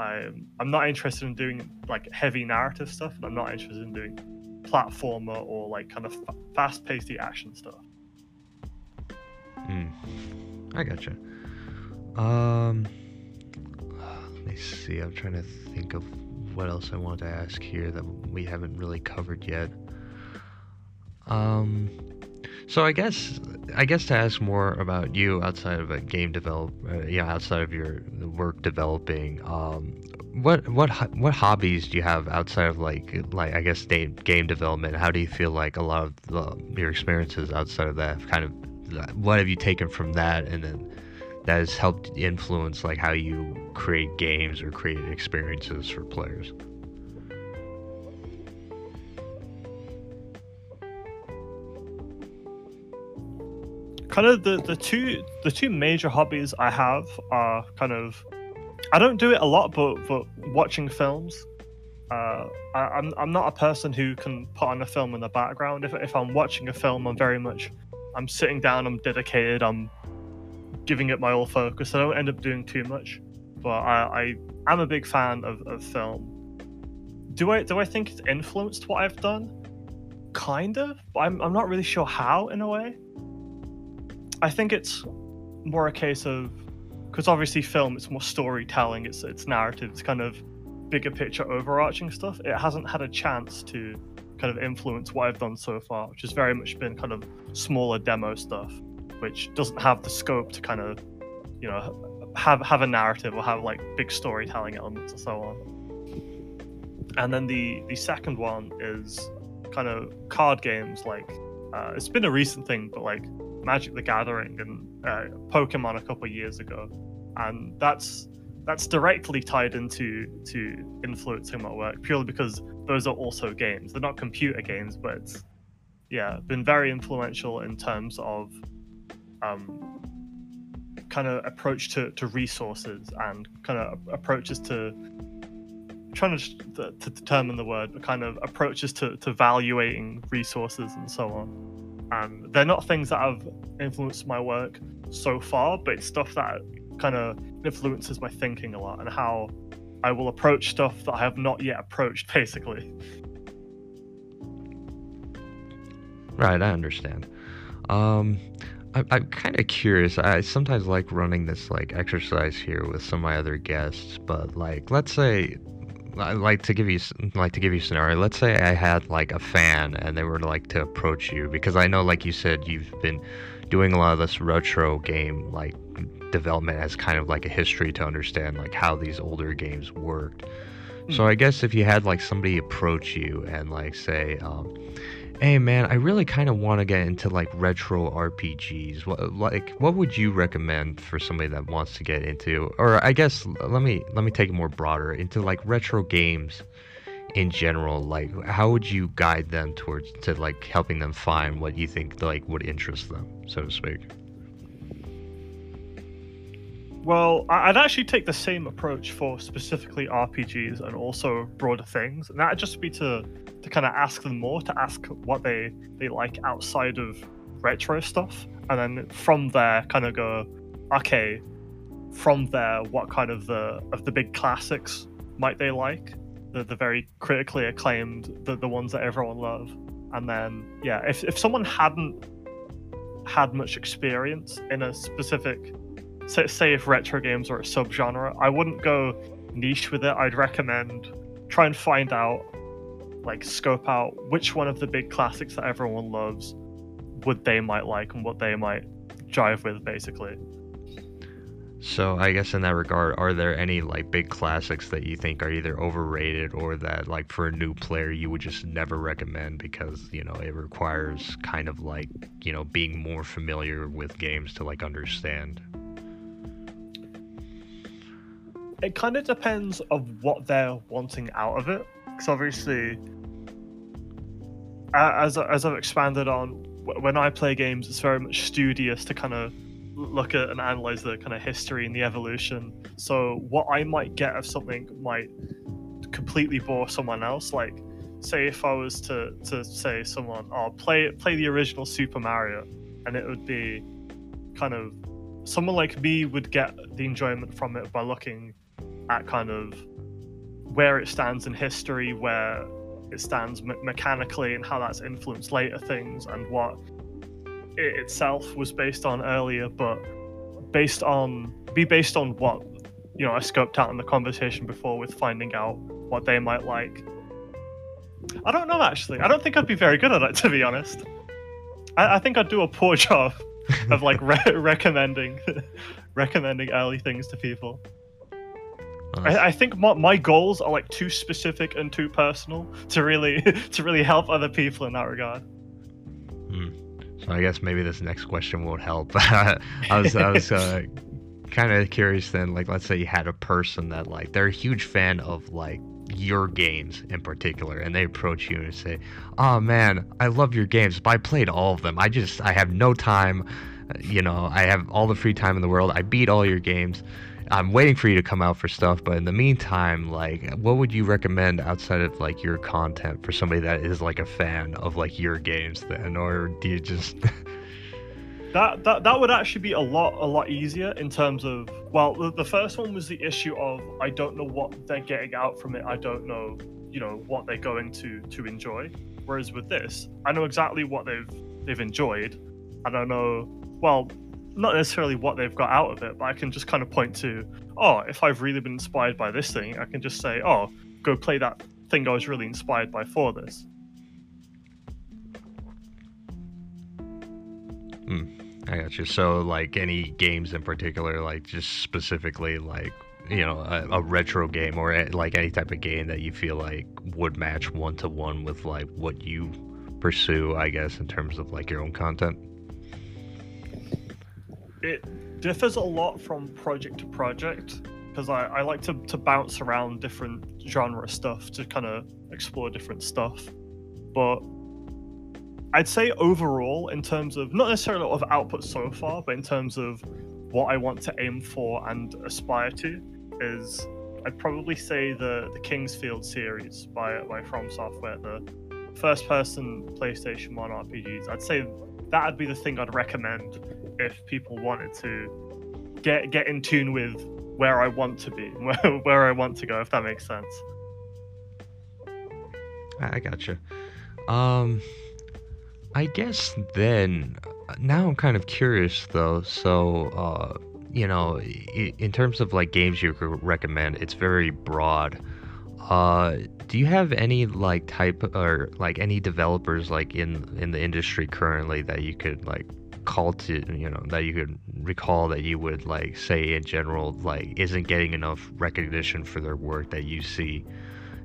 I'm I'm not interested in doing like heavy narrative stuff, and I'm not interested in doing platformer or like kind of fa- fast-paced action stuff. Hmm. I gotcha. Um, let me see. I'm trying to think of what else I wanted to ask here that we haven't really covered yet. Um, so I guess I guess to ask more about you outside of a game develop, uh, yeah, outside of your work developing. Um, what what what hobbies do you have outside of like like I guess game game development? How do you feel like a lot of the, your experiences outside of that kind of what have you taken from that and then that has helped influence like how you create games or create experiences for players Kind of the the two the two major hobbies I have are kind of I don't do it a lot, but but watching films. Uh, I, I'm I'm not a person who can put on a film in the background. If if I'm watching a film, I'm very much I'm sitting down. I'm dedicated. I'm giving it my all focus. I don't end up doing too much, but I, I am a big fan of, of film. Do I do I think it's influenced what I've done? Kind of, but I'm I'm not really sure how in a way. I think it's more a case of because obviously film it's more storytelling, it's it's narrative, it's kind of bigger picture overarching stuff. It hasn't had a chance to kind of influence what I've done so far, which has very much been kind of smaller demo stuff, which doesn't have the scope to kind of, you know, have have a narrative or have like big storytelling elements and so on. And then the the second one is kind of card games. Like uh, it's been a recent thing, but like Magic the Gathering and uh, Pokemon a couple years ago, and that's that's directly tied into to influencing my work purely because those are also games. They're not computer games, but yeah, been very influential in terms of um, kind of approach to, to resources and kind of approaches to trying to, to, to determine the word, but kind of approaches to, to valuating resources and so on. And they're not things that have influenced my work so far, but it's stuff that kind of influences my thinking a lot and how I will approach stuff that I have not yet approached, basically. right i understand um I, i'm kind of curious i sometimes like running this like exercise here with some of my other guests but like let's say I like to give you like to give you a scenario. Let's say I had like a fan and they were like to approach you because I know like you said you've been doing a lot of this retro game like development as kind of like a history to understand like how these older games worked. So I guess if you had like somebody approach you and like say, um, "Hey man, I really kind of want to get into like retro RPGs. What like what would you recommend for somebody that wants to get into or I guess let me let me take it more broader into like retro games in general, like how would you guide them towards to like helping them find what you think like would interest them, so to speak? Well, I'd actually take the same approach for specifically RPGs and also broader things, and that'd just be to to kind of ask them more, to ask what they they like outside of retro stuff, and then from there, kind of go, okay, from there, what kind of the of the big classics might they like? The the very critically acclaimed, the the ones that everyone love, and then yeah, if if someone hadn't had much experience in a specific say, say if retro games are a subgenre, I wouldn't go niche with it. I'd recommend try and find out, like scope out which one of the big classics that everyone loves would they might like and what they might jive with, basically. So I guess in that regard, are there any like big classics that you think are either overrated or that like for a new player you would just never recommend because you know it requires kind of like you know being more familiar with games to like understand? It kind of depends of what they're wanting out of it. Because obviously, as as I've expanded on, when I play games, it's very much studious to kind of look at and analyze the kind of history and the evolution. So what I might get of something might completely bore someone else. Like, say if I was to to say someone, "Oh, play play the original Super Mario," and it would be kind of someone like me would get the enjoyment from it by looking at kind of where it stands in history, where it stands me- mechanically, and how that's influenced later things, and what it itself was based on earlier, but based on be based on what you know I scoped out in the conversation before with finding out what they might like. I don't know actually. I don't think I'd be very good at it to be honest. I, I think I'd do a poor job of like re- recommending recommending early things to people. I, I, think my, my goals are like too specific and too personal to really to really help other people in that regard. Hmm. So I guess maybe this next question won't help. I was I was uh, kind of curious then. Like, let's say you had a person that like they're a huge fan of like your games in particular, and they approach you and say, "Oh man, I love your games, but I played all of them. I just I have no time. You know, I have all the free time in the world. I beat all your games." I'm waiting for you to come out for stuff, but in the meantime, like, what would you recommend outside of like your content for somebody that is like a fan of like your games then, or do you just? that that that would actually be a lot a lot easier in terms of well, the, the first one was the issue of I don't know what they're getting out from it. I don't know, you know, what they're going to to enjoy. Whereas with this, I know exactly what they've they've enjoyed. I don't know. Well, not necessarily what they've got out of it, but I can just kind of point to, oh, if I've really been inspired by this thing, I can just say, oh, go play that thing I was really inspired by for this. Hmm, I got you. So, like any games in particular, like just specifically, like you know, a, a retro game or a, like any type of game that you feel like would match one to one with like what you pursue, I guess, in terms of like your own content it differs a lot from project to project because I, I like to, to bounce around different genre stuff to kind of explore different stuff. But I'd say overall, in terms of not necessarily of output so far, but in terms of what I want to aim for and aspire to, is I'd probably say the the King's Field series by by From Software, the first person PlayStation One RPGs. I'd say that'd be the thing I'd recommend if people wanted to get get in tune with where I want to be, where, where I want to go, if that makes sense. I gotcha. Um, I guess then now I'm kind of curious though. So, uh, you know, in terms of like games you recommend, it's very broad. Uh, do you have any like type or like any developers like in in the industry currently that you could like call to you know that you could recall that you would like say in general like isn't getting enough recognition for their work that you see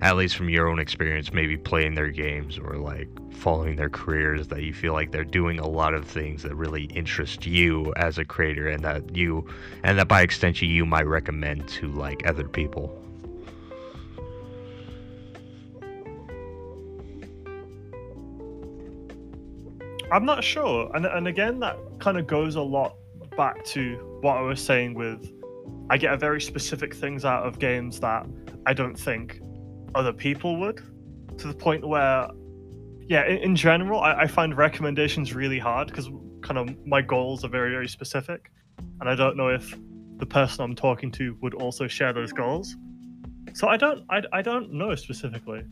at least from your own experience maybe playing their games or like following their careers that you feel like they're doing a lot of things that really interest you as a creator and that you and that by extension you might recommend to like other people I'm not sure, and and again that kind of goes a lot back to what I was saying with I get a very specific things out of games that I don't think other people would, to the point where, yeah, in, in general, I, I find recommendations really hard because kind of my goals are very very specific, and I don't know if the person I'm talking to would also share those goals. So I don't I, I don't know specifically.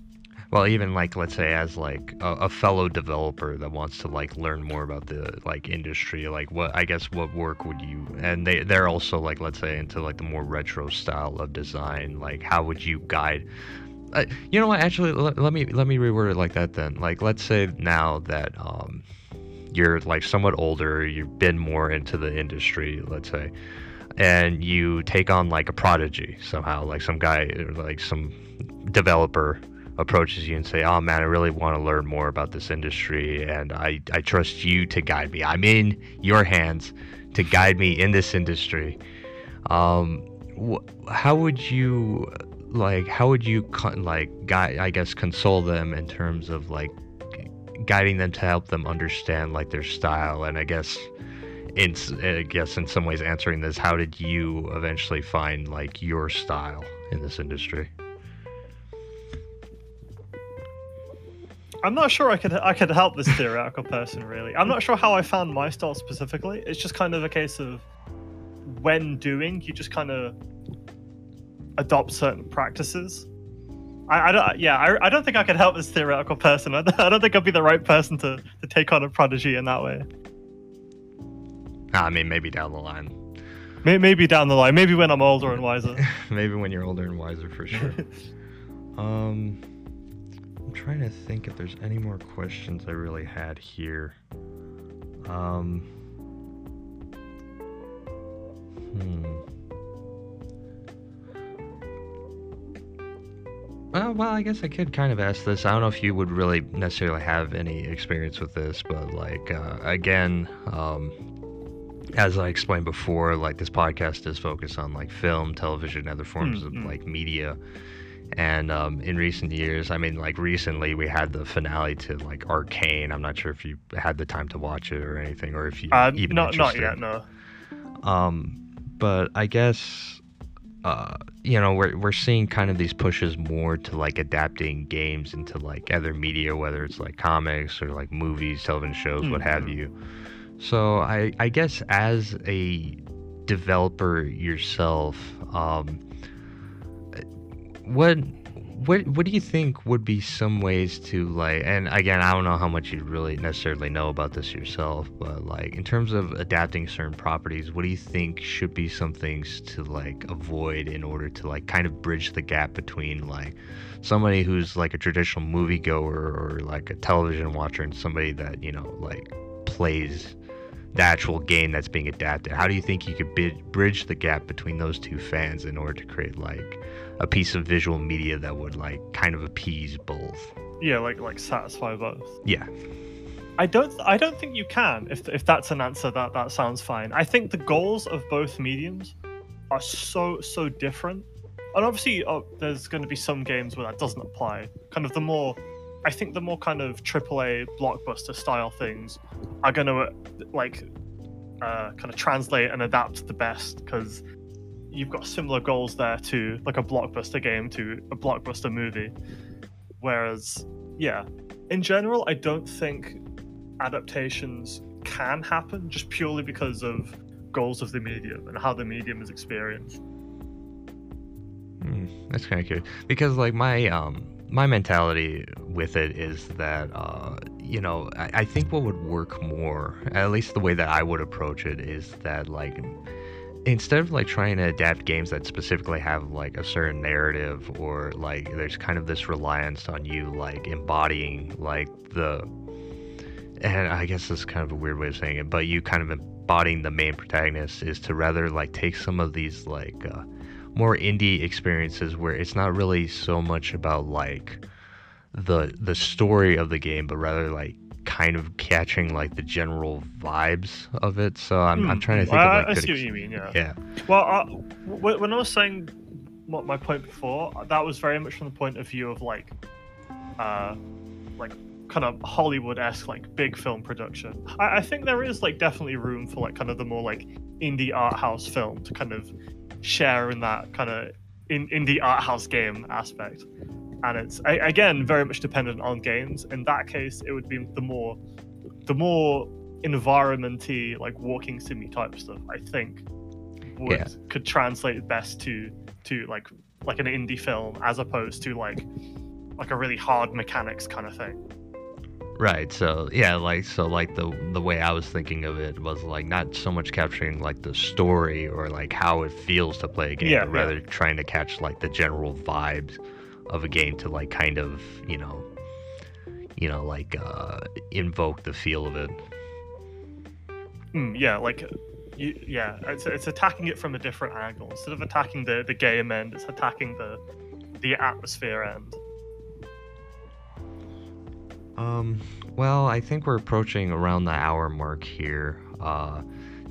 Well, even like let's say as like a, a, fellow developer that wants to like learn more about the like industry, like what I guess what work would you and they they're also like let's say into like the more retro style of design. Like how would you guide? Uh, you know what? Actually, let, let me let me reword it like that then. Like let's say now that um you're like somewhat older, you've been more into the industry, let's say, and you take on like a prodigy somehow, like some guy, like some developer approaches you and say, "Oh man, I really want to learn more about this industry, and I I trust you to guide me. I'm in your hands to guide me in this industry." Um, wh- how would you like? How would you like guide? I guess console them in terms of like guiding them to help them understand like their style, and I guess in I guess in some ways answering this, how did you eventually find like your style in this industry? I'm not sure I could I could help this theoretical person really. I'm not sure how I found my style specifically. It's just kind of a case of when doing, you just kind of adopt certain practices. I, I don't, yeah, I, I don't think I could help this theoretical person. I, I don't think I'd be the right person to, to take on a prodigy in that way. I mean, maybe down the line. Maybe down the line. Maybe when I'm older and wiser. maybe when you're older and wiser, for sure. um. I'm trying to think if there's any more questions I really had here. Um, hmm. Well, well, I guess I could kind of ask this. I don't know if you would really necessarily have any experience with this, but like, uh, again, um, as I explained before, like this podcast is focused on like film, television, and other forms mm-hmm. of like media. And um, in recent years, I mean, like recently, we had the finale to like Arcane. I'm not sure if you had the time to watch it or anything, or if you uh, even not not yet, no. Um, but I guess uh, you know, we're we're seeing kind of these pushes more to like adapting games into like other media, whether it's like comics or like movies, television shows, mm-hmm. what have mm-hmm. you. So I I guess as a developer yourself, um, what what what do you think would be some ways to like and again i don't know how much you really necessarily know about this yourself but like in terms of adapting certain properties what do you think should be some things to like avoid in order to like kind of bridge the gap between like somebody who's like a traditional moviegoer or like a television watcher and somebody that you know like plays the actual game that's being adapted. How do you think you could bridge the gap between those two fans in order to create like a piece of visual media that would like kind of appease both? Yeah, like like satisfy both. Yeah. I don't I don't think you can. If if that's an answer that that sounds fine. I think the goals of both mediums are so so different. And obviously oh, there's going to be some games where that doesn't apply. Kind of the more I think the more kind of AAA blockbuster style things are going to like uh, kind of translate and adapt the best because you've got similar goals there to like a blockbuster game to a blockbuster movie. Whereas, yeah, in general, I don't think adaptations can happen just purely because of goals of the medium and how the medium is experienced. Mm, that's kind of good because, like, my um, my mentality with it is that uh, you know I, I, think what would work more at least the way that i would approach it is that like instead of like trying to adapt games that specifically have like a certain narrative or like there's kind of this reliance on you like embodying like the and i guess this is kind of a weird way of saying it but you kind of embodying the main protagonist is to rather like take some of these like uh, more indie experiences where it's not really so much about like the the story of the game, but rather like kind of catching like the general vibes of it. So I'm, hmm. I'm trying to think. Well, of, like, I see what you mean. Yeah. Yeah. Well, uh, when I was saying what my point before, that was very much from the point of view of like, uh, like kind of Hollywood esque like big film production. I, I think there is like definitely room for like kind of the more like indie art house film to kind of share in that kind of in indie art house game aspect. And it's again very much dependent on games. In that case, it would be the more the more environmenty like walking simi type stuff. I think would Yeah. could translate best to to like like an indie film as opposed to like like a really hard mechanics kind of thing. Right. So yeah, like so like the the way I was thinking of it was like not so much capturing like the story or like how it feels to play a game, Yeah, but yeah. rather trying to catch like the general vibes of a game to like kind of, you know, you know, like uh invoke the feel of it. Mm, yeah, like you, yeah, it's it's attacking it from a different angle instead of attacking the the game end. It's attacking the the atmosphere end. Um, well, I think we're approaching around the hour mark here. Uh,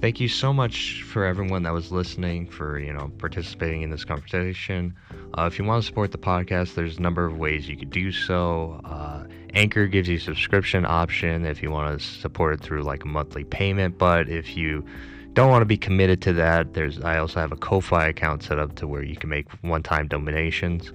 thank you so much for everyone that was listening, for you know participating in this conversation. Uh, if you want to support the podcast, there's a number of ways you could do so. Uh, Anchor gives you subscription option if you want to support it through like a monthly payment. But if you don't want to be committed to that, there's I also have a Ko-fi account set up to where you can make one-time donations.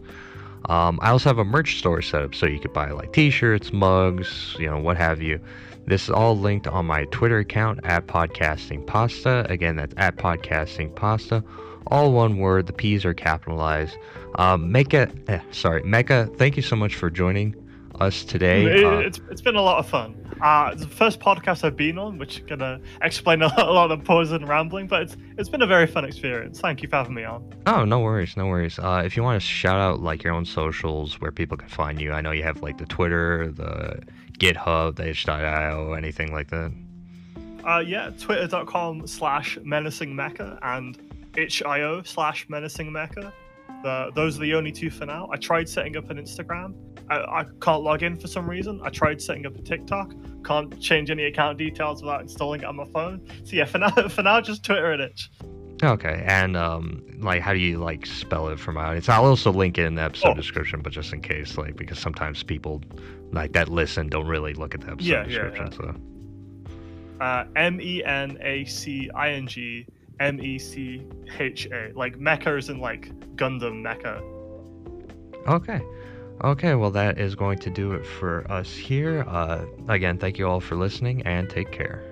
Um, I also have a merch store set up so you could buy like t-shirts, mugs, you know, what have you. This is all linked on my Twitter account at Podcasting Pasta. Again, that's at Podcasting Pasta. All one word. The P's are capitalized. Um, Mecca, eh, sorry, Mecha. Thank you so much for joining us today. Uh, it's it's been a lot of fun. Uh, it's the first podcast I've been on, which gonna explain a lot, a lot of pause and rambling, but it's it's been a very fun experience. Thank you for having me on. Oh, no worries, no worries. Uh, if you want to shout out like your own socials where people can find you, I know you have like the Twitter, the GitHub, the itch.io, anything like that. Uh, yeah, twitter.com slash menacing mecha and itch.io slash menacing mecha. The, those are the only two for now. I tried setting up an Instagram. I, I can't log in for some reason. I tried setting up a TikTok. Can't change any account details without installing it on my phone. So yeah, for now, for now, just Twitter and itch. Okay, and um, like, how do you like spell it for my audience? I'll also link it in the episode Oh. description, but just in case, like, because sometimes people like that listen don't really look at the episode Yeah, yeah, description. So, Uh, M E N A C I N G M E C H A. Like mecha is in like Gundam mecha. okay, Okay, well, that is going to do it for us here. Uh, again, thank you all for listening and take care.